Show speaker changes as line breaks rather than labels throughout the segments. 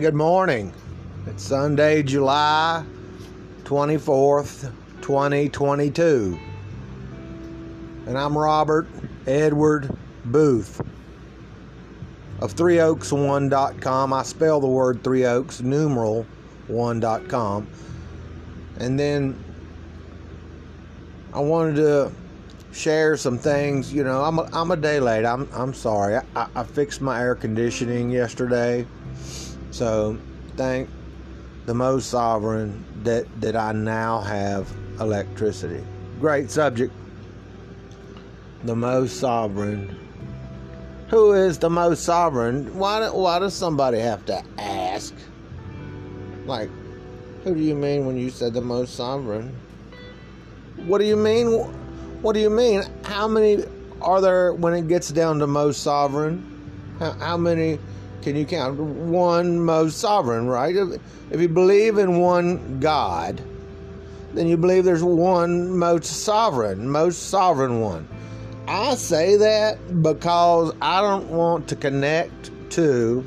Good morning. It's Sunday, July 24th, 2022. And I'm Robert Edward Boothe of ThreeOaks1.com. I spell the word Three Oaks, numeral 1.com. And then I wanted to share some things. You know, I'm a, I'm a day late. I'm I'm sorry. I, I fixed my air conditioning yesterday, so thank the most sovereign that that I now have electricity. Great subject. The most sovereign. Who is the most sovereign? Why why does somebody have to ask? Like, who do you mean when you said the most sovereign? What do you mean? What do you mean? How many are there when it gets down to most sovereign? How, how many can you count? One most sovereign, right? If, if you believe in one God, then you believe there's one most sovereign, most sovereign one. I say that because I don't want to connect to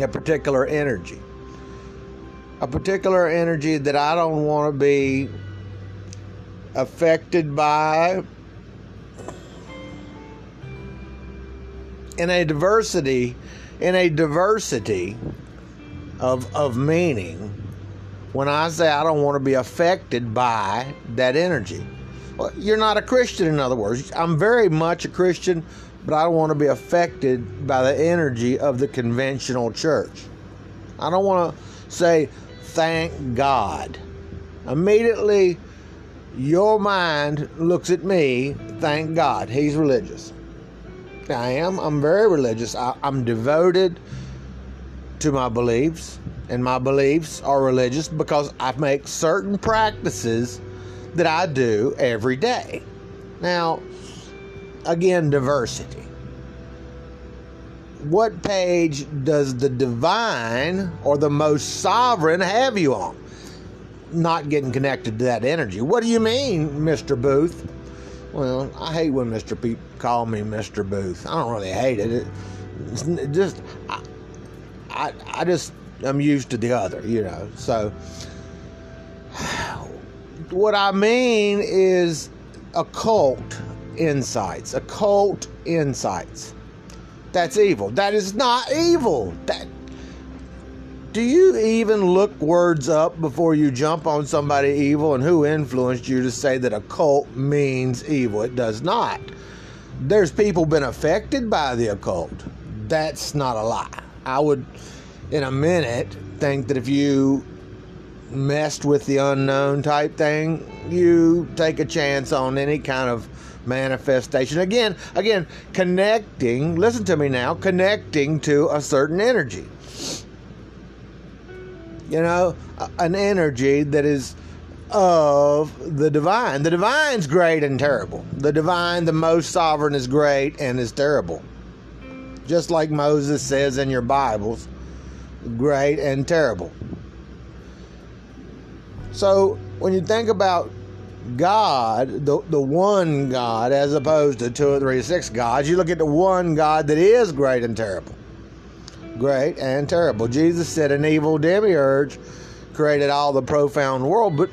a particular energy. A particular energy that I don't want to be affected by in a diversity in a diversity of of meaning when I say I don't want to be affected by that energy. Well, you're not a Christian in other words. I'm very much a Christian, but I don't want to be affected by the energy of the conventional church. I don't want to say thank God. Immediately your mind looks at me, thank God, he's religious. I am. I'm very religious. I, am devoted to my beliefs, and my beliefs are religious because I make certain practices that I do every day. Now, again, diversity. What page does the divine or the most sovereign have you on? not getting connected to that energy. What do you mean, Mr. Boothe? Well, I hate when Mr. People call me Mr. Boothe. I don't really hate it. it just, I, I, I just, I'm used to the other, you know. So, what I mean is occult insights. Occult insights. That's evil. That is not evil. That do you even look words up before you jump on somebody evil? And who influenced you to say that occult means evil? It does not. There's people been affected by the occult. That's not a lie. I would, in a minute, think that if you messed with the unknown type thing, you take a chance on any kind of manifestation. Again, again, connecting, listen to me now, connecting to a certain energy you know, an energy that is of the divine. The divine's great and terrible. The divine, the most sovereign, is great and is terrible. Just like Moses says in your Bibles, great and terrible. So when you think about God, the, the one God, as opposed to two or three, six gods, you look at the one God that is great and terrible great and terrible. Jesus said an evil demiurge created all the profound world, but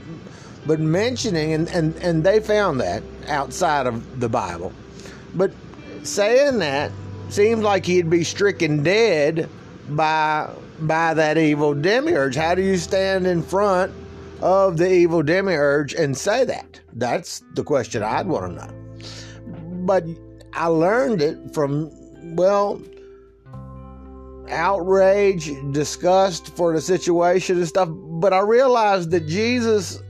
but mentioning and, and, and they found that outside of the Bible. But saying that seems like he'd be stricken dead by by that evil demiurge. How do you stand in front of the evil demiurge and say that? That's the question I'd want to know. But I learned it from well, outrage, disgust for the situation and stuff. But I realized that Jesus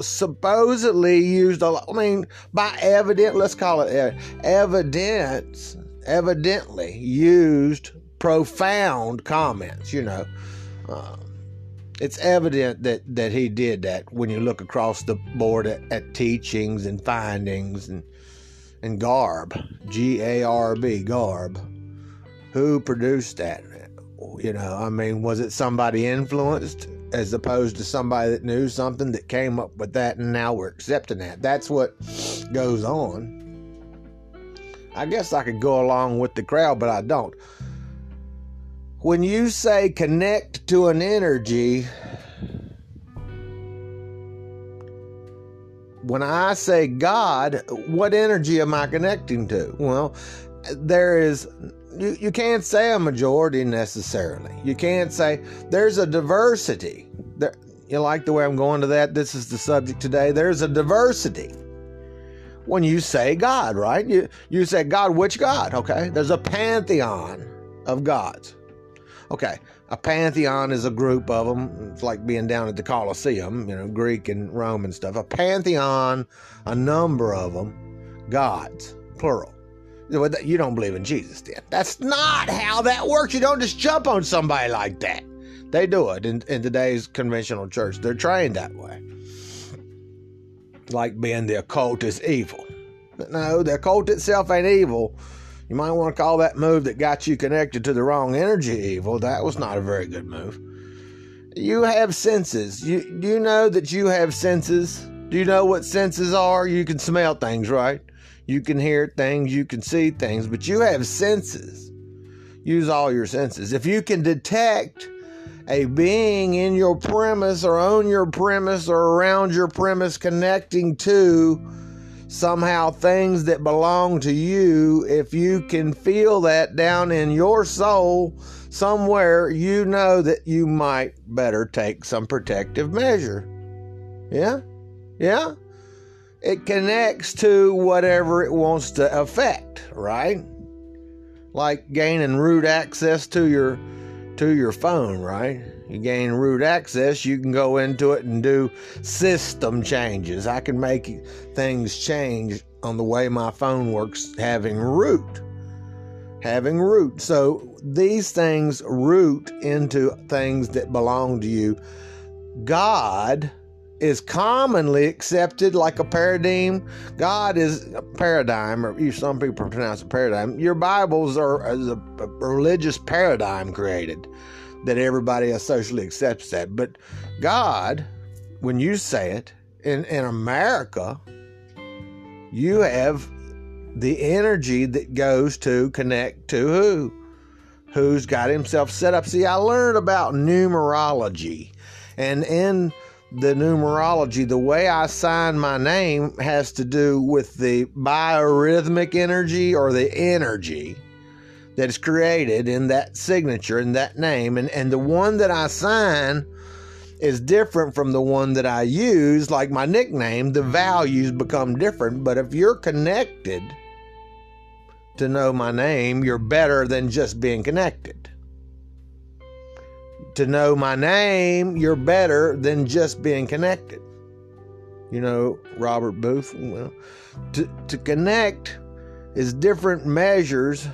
supposedly used a lot, I mean, by evident, let's call it evidence, evidently used profound comments, you know. Uh, it's evident that, that he did that when you look across the board at, at teachings and findings and, and garb, G A R B, garb. Who produced that? You know, I mean, was it somebody influenced as opposed to somebody that knew something that came up with that and now we're accepting that? That's what goes on. I guess I could go along with the crowd, but I don't. when you say connect to an energy, when I say God, what energy am I connecting to? Well, there is you, you can't say a majority necessarily. You can't say there's a diversity. There, you like the way I'm going to that? This is the subject today. There's a diversity when you say God, right? You you say God, which God? Okay, there's a pantheon of gods. Okay, a pantheon is a group of them. It's like being down at the Colosseum, you know, Greek and Roman stuff. A pantheon, a number of them, gods, plural. You don't believe in Jesus, then. That's not how that works. You don't just jump on somebody like that. They do it in, in today's conventional church. They're trained that way. Like being the occult is evil. But no, the occult itself ain't evil. You might want to call that move that got you connected to the wrong energy evil. That was not a very good move. You have senses. You do you know that you have senses? Do you know what senses are? You can smell things, right? You can hear things, you can see things, but you have senses. Use all your senses. If you can detect a being in your premise or on your premise or around your premise connecting to somehow things that belong to you, if you can feel that down in your soul somewhere, you know that you might better take some protective measure. Yeah? Yeah? It connects to whatever it wants to affect, right? Like gaining root access to your to your phone, right? You gain root access, you can go into it and do system changes. I can make things change on the way my phone works having root. Having root. So these things root into things that belong to you. God is commonly accepted like a paradigm. God is a paradigm, or some people pronounce it paradigm. Your Bibles are a, a religious paradigm created that everybody socially accepts that. But God, when you say it in, in America, you have the energy that goes to connect to who? Who's got himself set up. See, I learned about numerology. And in the numerology, the way I sign my name has to do with the biorhythmic energy or the energy that is created in that signature, in that name. And, and the one that I sign is different from the one that I use, like my nickname, the values become different. But if you're connected to know my name, you're better than just being connected to know my name, you're better than just being connected. You know, Robert Boothe, well, to, to connect is different measures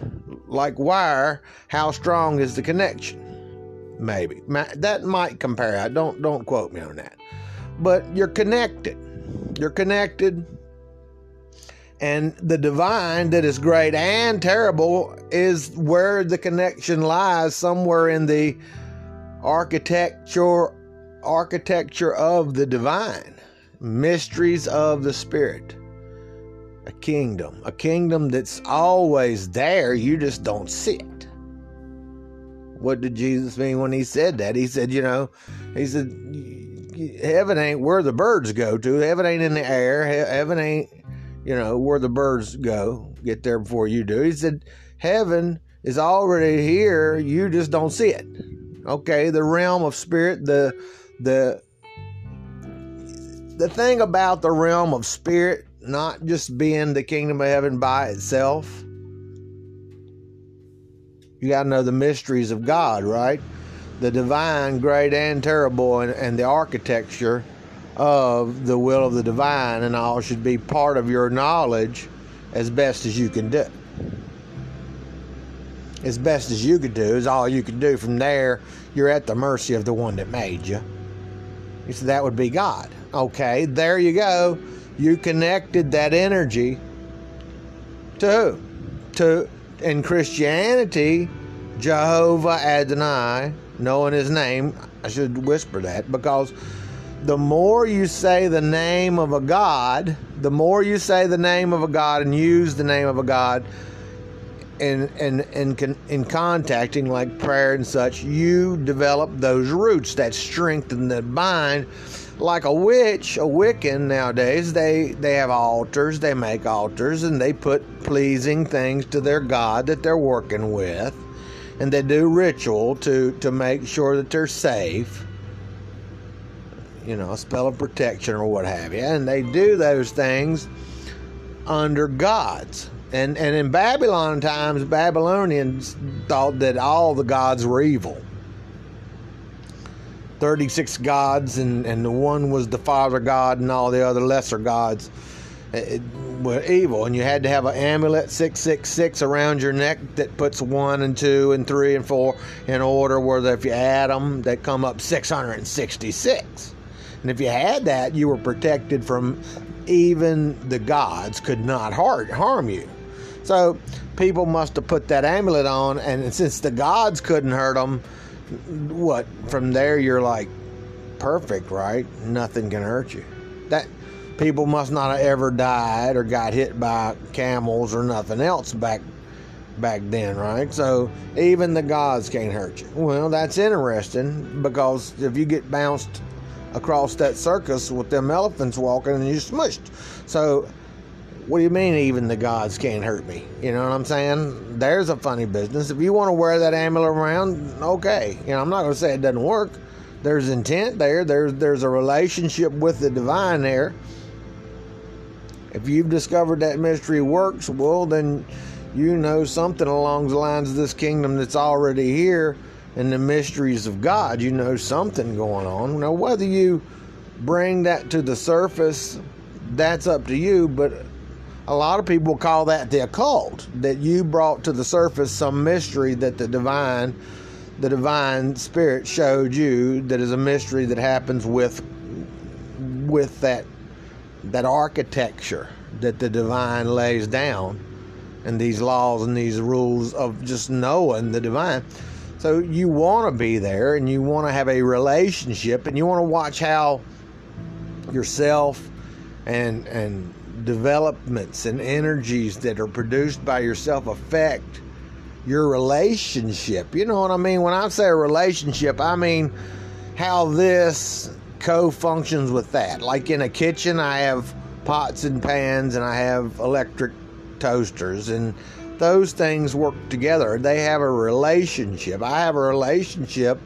like wire. How strong is the connection? Maybe that might compare. I don't don't quote me on that, but you're connected. You're connected, and the divine that is great and terrible is where the connection lies. Somewhere in the architecture architecture of the divine, mysteries of the spirit. A kingdom, a kingdom that's always there, you just don't see it. What did Jesus mean when he said that? He said, you know, he said, heaven ain't where the birds go to. Heaven ain't in the air. Heaven ain't, you know, where the birds go. Get there before you do. He said, heaven is already here. You just don't see it. Okay, the realm of spirit, the the the thing about the realm of spirit not just being the kingdom of heaven by itself. You got to know the mysteries of God, right? The divine, great and terrible, and, and the architecture of the will of the divine and all should be part of your knowledge as best as you can do as best as you could do is all you could do. From there, you're at the mercy of the one that made you. You said that would be God. Okay, there you go. You connected that energy to who? To in Christianity, Jehovah Adonai, knowing his name, I should whisper that because the more you say the name of a God, the more you say the name of a God and use the name of a God, in in in in contacting like prayer and such, you develop those roots that strengthen the bind. Like a witch, a Wiccan nowadays, they they have altars, they make altars, and they put pleasing things to their god that they're working with, and they do ritual to to make sure that they're safe. You know, a spell of protection or what have you, and they do those things under gods and and in Babylon times, Babylonians thought that all the gods were evil. 36 gods, and, and the one was the father god, and all the other lesser gods eh, were evil. And you had to have an amulet 666 around your neck that puts one and two and three and four in order, where if you add them, they come up 666. And if you had that, you were protected from even the gods could not harm you. So people must have put that amulet on, and since the gods couldn't hurt them, what from there you're like perfect, right? Nothing can hurt you. That people must not have ever died or got hit by camels or nothing else back back then, right? So even the gods can't hurt you. Well, that's interesting because if you get bounced across that circus with them elephants walking and you're smushed. So what do you mean even the gods can't hurt me? You know what I'm saying? There's a funny business. If you want to wear that amulet around, okay. You know, I'm not going to say it doesn't work. There's intent there. There's there's a relationship with the divine there. If you've discovered that mystery works, well then you know something along the lines of this kingdom that's already here and the mysteries of God. You know something going on. Now whether you bring that to the surface, that's up to you, but a lot of people call that the occult that you brought to the surface some mystery that the divine the divine spirit showed you that is a mystery that happens with with that that architecture that the divine lays down and these laws and these rules of just knowing the divine. So you want to be there and you want to have a relationship and you want to watch how yourself and and developments and energies that are produced by yourself affect your relationship. You know what I mean? When I say a relationship, I mean how this co functions with that. Like in a kitchen, I have pots and pans and I have electric toasters, and those things work together. They have a relationship. I have a relationship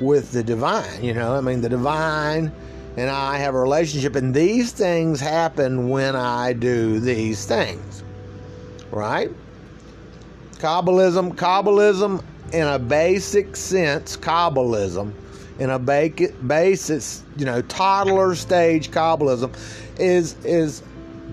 with the divine. You know, I mean, the divine and I have a relationship, and these things happen when I do these things. Right? Kabbalism, Kabbalism, in a basic sense, Kabbalism, in a basis, you know, toddler stage Kabbalism, is is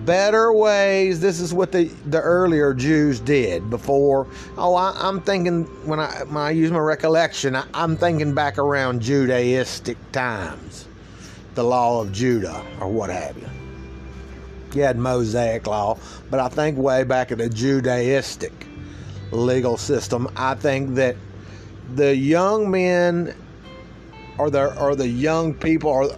better ways. This is what the the earlier Jews did before. Oh, I, am thinking when I when I use my recollection, I, I'm thinking back around Judaistic times the law of Judah or what have you. You had Mosaic law, but I think way back in the Judaistic legal system, I think that the young men or the or the young people or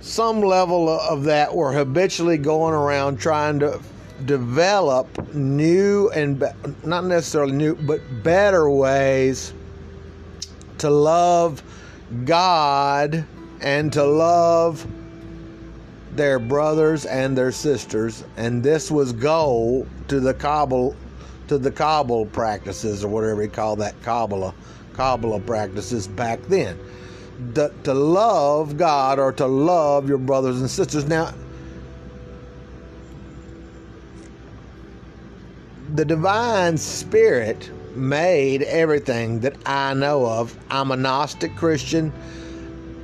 some level of that were habitually going around trying to develop new and not necessarily new but better ways to love God and to love their brothers and their sisters. And this was goal to the Kabul to the Kabul practices or whatever you call that Kabbalah Kabbalah practices back then. The, to love God or to love your brothers and sisters. Now the divine spirit made everything that I know of. I'm a Gnostic Christian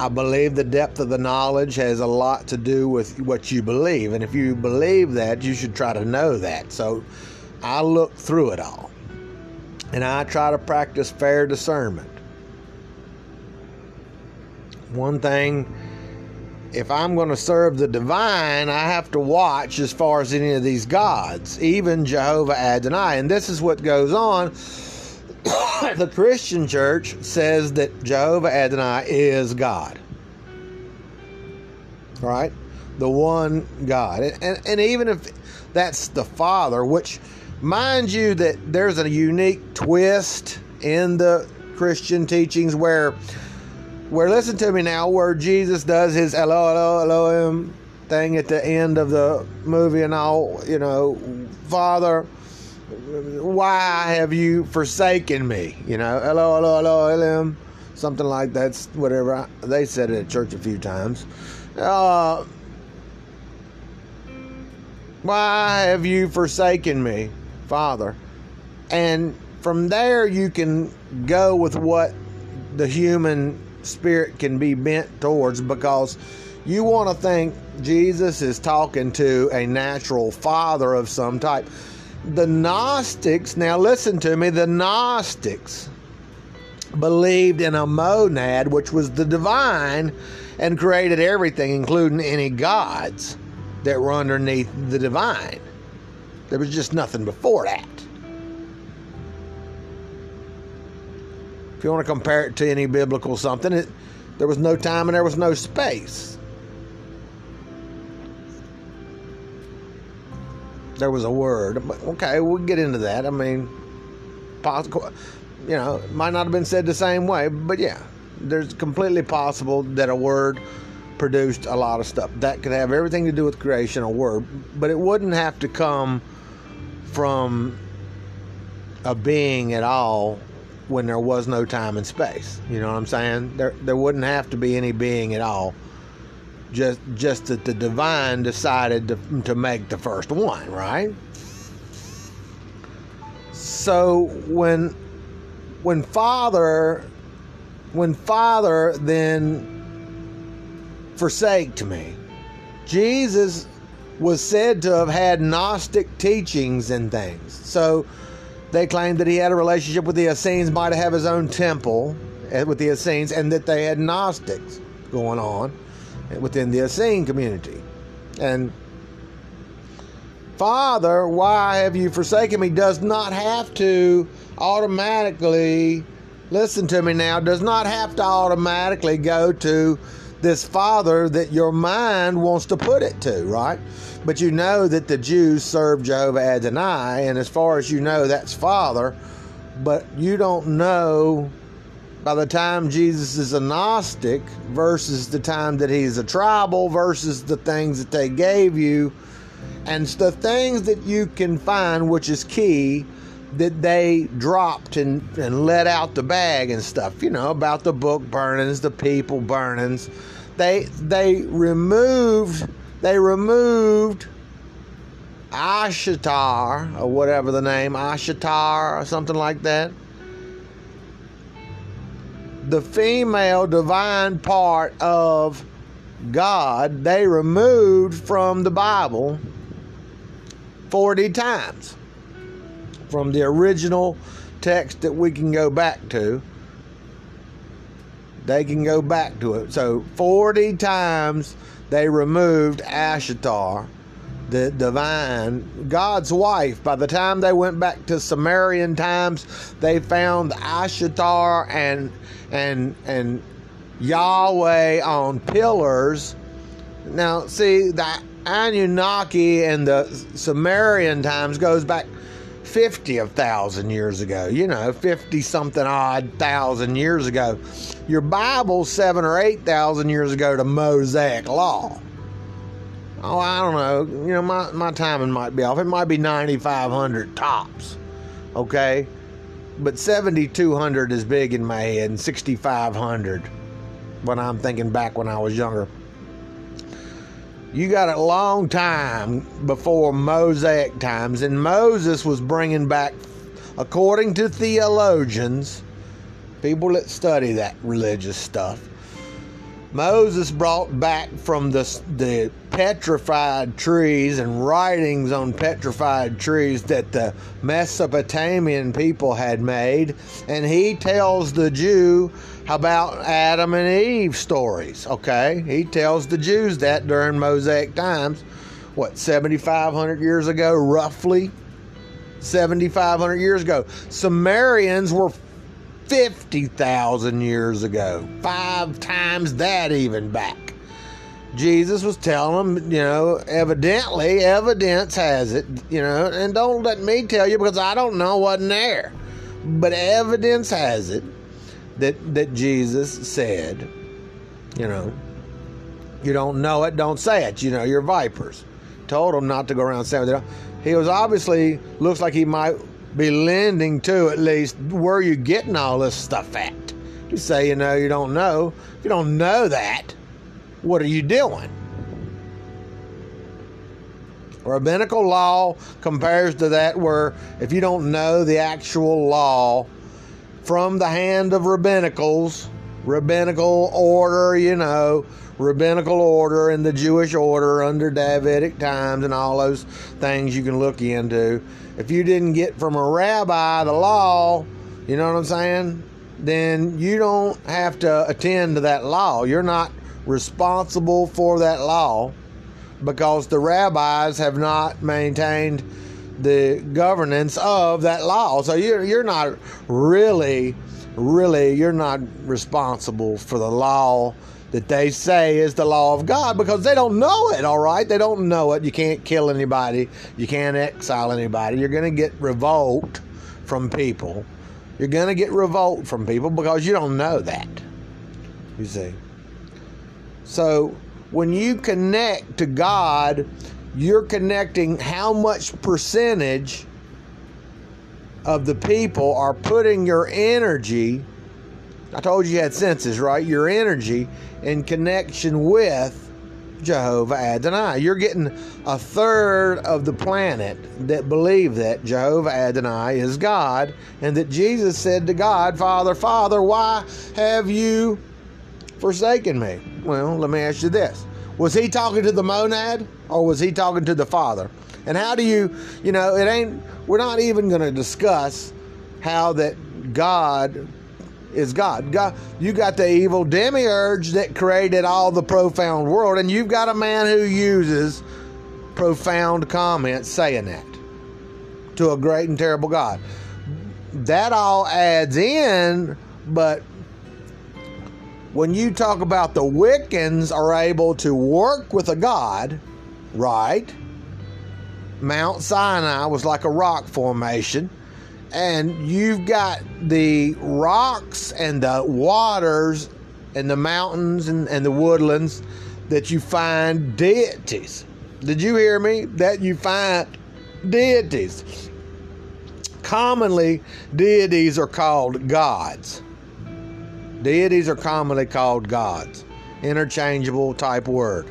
I believe the depth of the knowledge has a lot to do with what you believe. And if you believe that, you should try to know that. So I look through it all. And I try to practice fair discernment. One thing, if I'm going to serve the divine, I have to watch as far as any of these gods, even Jehovah Adonai. And this is what goes on the Christian church says that Jehovah Adonai is God. Right? The one God. And, and, and even if that's the Father, which mind you that there's a unique twist in the Christian teachings where where listen to me now where Jesus does his hello hello Elohim thing at the end of the movie and all you know father why have you forsaken me? You know hello hello hello Elohim something like that's whatever. They said it at church a few times. Uh, why have you forsaken me father? And from there you can go with what the human spirit can be bent towards because you want to think Jesus is talking to a natural father of some type. The Gnostics, now listen to me, the Gnostics believed in a monad, which was the divine, and created everything, including any gods that were underneath the divine. There was just nothing before that. If you want to compare it to any biblical something, it, there was no time and there was no space. There was a word. Okay, we'll get into that. I mean, possible, you know, might not have been said the same way, but yeah, there's completely possible that a word produced a lot of stuff. That could have everything to do with creation, a word, but it wouldn't have to come from a being at all when there was no time and space. You know what I'm saying? There there wouldn't have to be any being at all. Just just that the divine decided to to make the first one, right? So when when Father when Father then forsaked me, Jesus was said to have had Gnostic teachings and things. So they claimed that he had a relationship with the Essenes, might have his own temple eh, with the Essenes, and that they had Gnostics going on within the Essene community. And Father, why have you forsaken me? does not have to automatically, listen to me now, does not have to automatically go to this Father that your mind wants to put it to, right? But you know that the Jews serve Jehovah Adonai, and as far as you know, that's Father. But you don't know by the time Jesus is a Gnostic versus the time that he's a tribal versus the things that they gave you, and the things that you can find, which is key, that they dropped and, and let out the bag and stuff, you know, about the book burnings, the people burnings. They they removed they removed Ashatar, or whatever the name, Ashatar, or something like that. The female divine part of God, they removed from the Bible 40 times from the original text that we can go back to they can go back to it. So 40 times they removed Ashtar, the divine, God's wife. By the time they went back to Sumerian times, they found Ashtar and and and Yahweh on pillars. Now, see, the Anunnaki and the Sumerian times goes back 50 of thousand years ago, you know, 50 something odd thousand years ago. Your Bible seven or eight thousand years ago to Mosaic law. Oh, I don't know. You know, my, my timing might be off. It might be 9,500 tops. Okay? But 7,200 is big in my head and 6,500 when I'm thinking back when I was younger you got a long time before Mosaic times, and Moses was bringing back, according to theologians, people that study that religious stuff. Moses brought back from the, the petrified trees and writings on petrified trees that the Mesopotamian people had made, and he tells the Jew about Adam and Eve stories. Okay, he tells the Jews that during Mosaic times, what 7,500 years ago, roughly 7,500 years ago. Sumerians were 50,000 years ago, five times that even back. Jesus was telling them, you know, evidently, evidence has it, you know, and don't let me tell you because I don't know, wasn't there. But evidence has it that that Jesus said, you know, you don't know it, don't say it. You know, you're vipers. Told them not to go around saying that. He was obviously looks like he might be lending to at least where are you getting all this stuff at. You say you know you don't know. If you don't know that, what are you doing? Rabbinical law compares to that where if you don't know the actual law from the hand of rabbinicals, rabbinical order, you know, rabbinical order and the Jewish order under Davidic times and all those things you can look into. If you didn't get from a rabbi the law, you know what I'm saying? Then you don't have to attend to that law. You're not responsible for that law because the rabbis have not maintained the governance of that law. So you're you're not really, really you're not responsible for the law that they say is the law of God because they don't know it, all right? They don't know it. You can't kill anybody, you can't exile anybody. You're going to get revolt from people. You're going to get revolt from people because you don't know that. You see. So when you connect to God, you're connecting how much percentage of the people are putting your energy. I told you you had senses, right? Your energy in connection with Jehovah Adonai. You're getting a third of the planet that believe that Jehovah Adonai is God and that Jesus said to God, Father, Father, why have you forsaken me? Well, let me ask you this. Was he talking to the monad or was he talking to the Father? And how do you, you know, it ain't, we're not even going to discuss how that God is God. God. You got the evil demiurge that created all the profound world, and you've got a man who uses profound comments saying that to a great and terrible God. That all adds in, but when you talk about the Wiccans are able to work with a God, right? Mount Sinai was like a rock formation, and you've got the rocks and the waters and the mountains and, and the woodlands that you find deities. Did you hear me? That you find deities. Commonly, deities are called gods. Deities are commonly called gods. Interchangeable type word.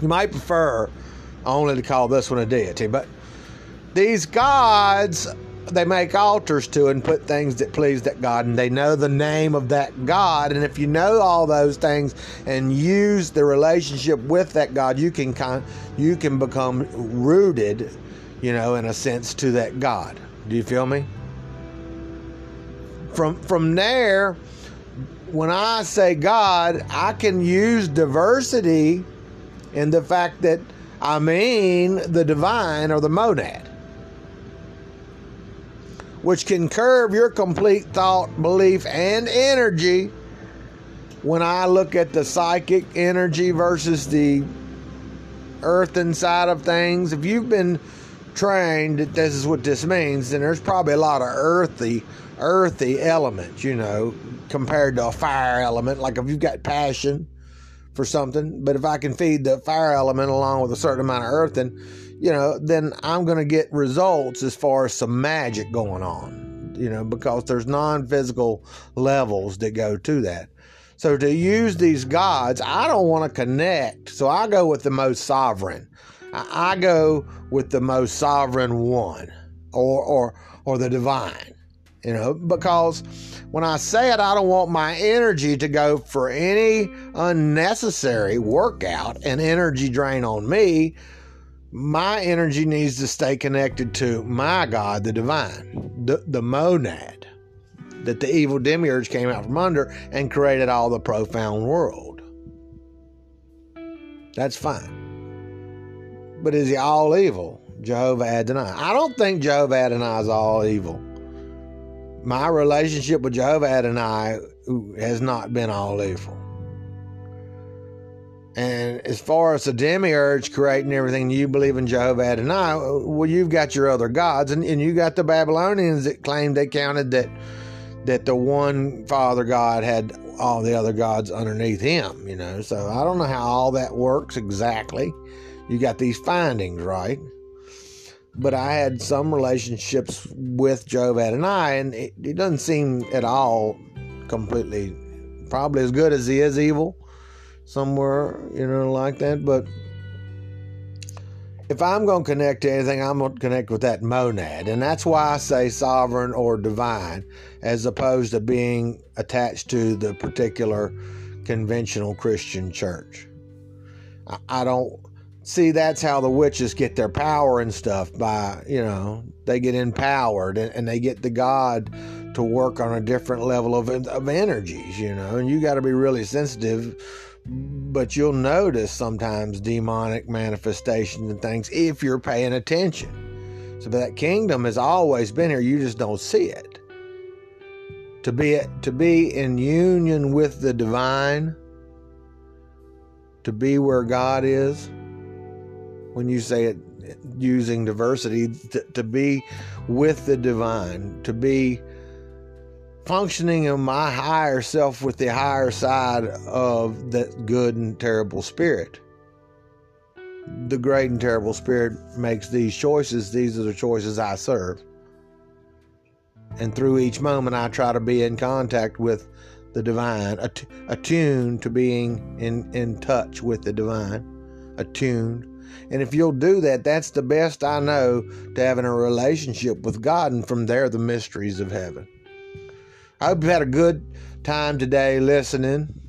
You might prefer only to call this one a deity, but these gods they make altars to and put things that please that God, and they know the name of that God. And if you know all those things and use the relationship with that God, you can kind, you can become rooted, you know, in a sense to that God. Do you feel me? From from there, when I say God, I can use diversity in the fact that I mean the divine or the monad which can curb your complete thought, belief, and energy. When I look at the psychic energy versus the earth inside of things, if you've been trained that this is what this means, then there's probably a lot of earthy, earthy elements, you know, compared to a fire element. Like if you've got passion for something, but if I can feed the fire element along with a certain amount of earth, then you know, then I'm going to get results as far as some magic going on, you know, because there's non physical levels that go to that. So to use these gods, I don't want to connect. So I go with the most sovereign. I go with the most sovereign one or, or, or the divine, you know, because when I say it, I don't want my energy to go for any unnecessary workout and energy drain on me my energy needs to stay connected to my God, the divine, the, the monad that the evil demiurge came out from under and created all the profound world. That's fine. But is he all evil? Jehovah Adonai. I don't think Jehovah Adonai is all evil. My relationship with Jehovah Adonai has not been all evil. And as far as the demiurge creating everything, you believe in Jehovah Adonai. Well, you've got your other gods, and, and you got the Babylonians that claimed they counted that that the one Father God had all the other gods underneath him. You know, so I don't know how all that works exactly. You got these findings, right? But I had some relationships with Jehovah Adonai, and it, it doesn't seem at all completely, probably as good as he is evil somewhere, you know, like that. But if I'm going to connect to anything, I'm going to connect with that monad. And that's why I say sovereign or divine, as opposed to being attached to the particular conventional Christian church. I, don't see that's how the witches get their power and stuff by, you know, they get empowered and, and they get the God to work on a different level of, of energies, you know, and you got to be really sensitive but you'll notice sometimes demonic manifestations and things if you're paying attention. So that kingdom has always been here, you just don't see it. To be to be in union with the divine, to be where God is, when you say it using diversity, to, to be with the divine, to be functioning in my higher self with the higher side of that good and terrible spirit. The great and terrible spirit makes these choices. These are the choices I serve. And through each moment, I try to be in contact with the divine, attuned to being in, in touch with the divine, attuned. And if you'll do that, that's the best I know to having a relationship with God. And from there, the mysteries of heaven. I hope you had a good time today listening.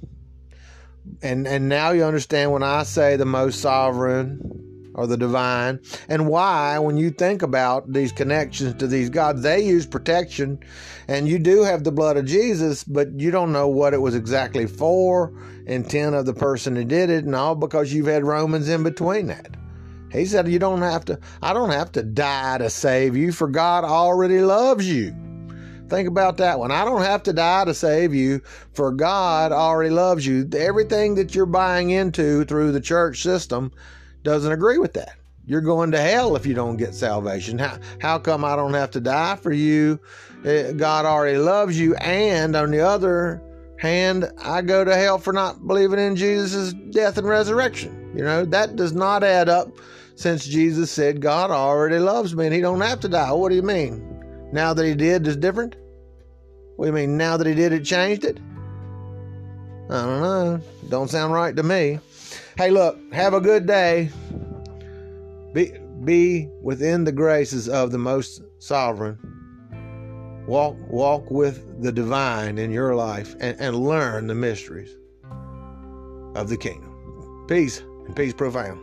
And and now you understand when I say the most sovereign or the divine and why when you think about these connections to these gods they use protection and you do have the blood of Jesus but you don't know what it was exactly for intent of the person who did it and all because you've had Romans in between that. He said you don't have to I don't have to die to save you for God already loves you. Think about that one. I don't have to die to save you, for God already loves you. Everything that you're buying into through the church system doesn't agree with that. You're going to hell if you don't get salvation. How, how come I don't have to die for you? Eh, God already loves you. And on the other hand, I go to hell for not believing in Jesus' death and resurrection. You know, that does not add up since Jesus said God already loves me and he don't have to die. What do you mean? Now that he did is different? What do you mean, now that he did it changed it? I don't know. Don't sound right to me. Hey, look, have a good day. Be, be within the graces of the most sovereign. Walk, walk with the divine in your life and, and learn the mysteries of the kingdom. Peace and peace profound.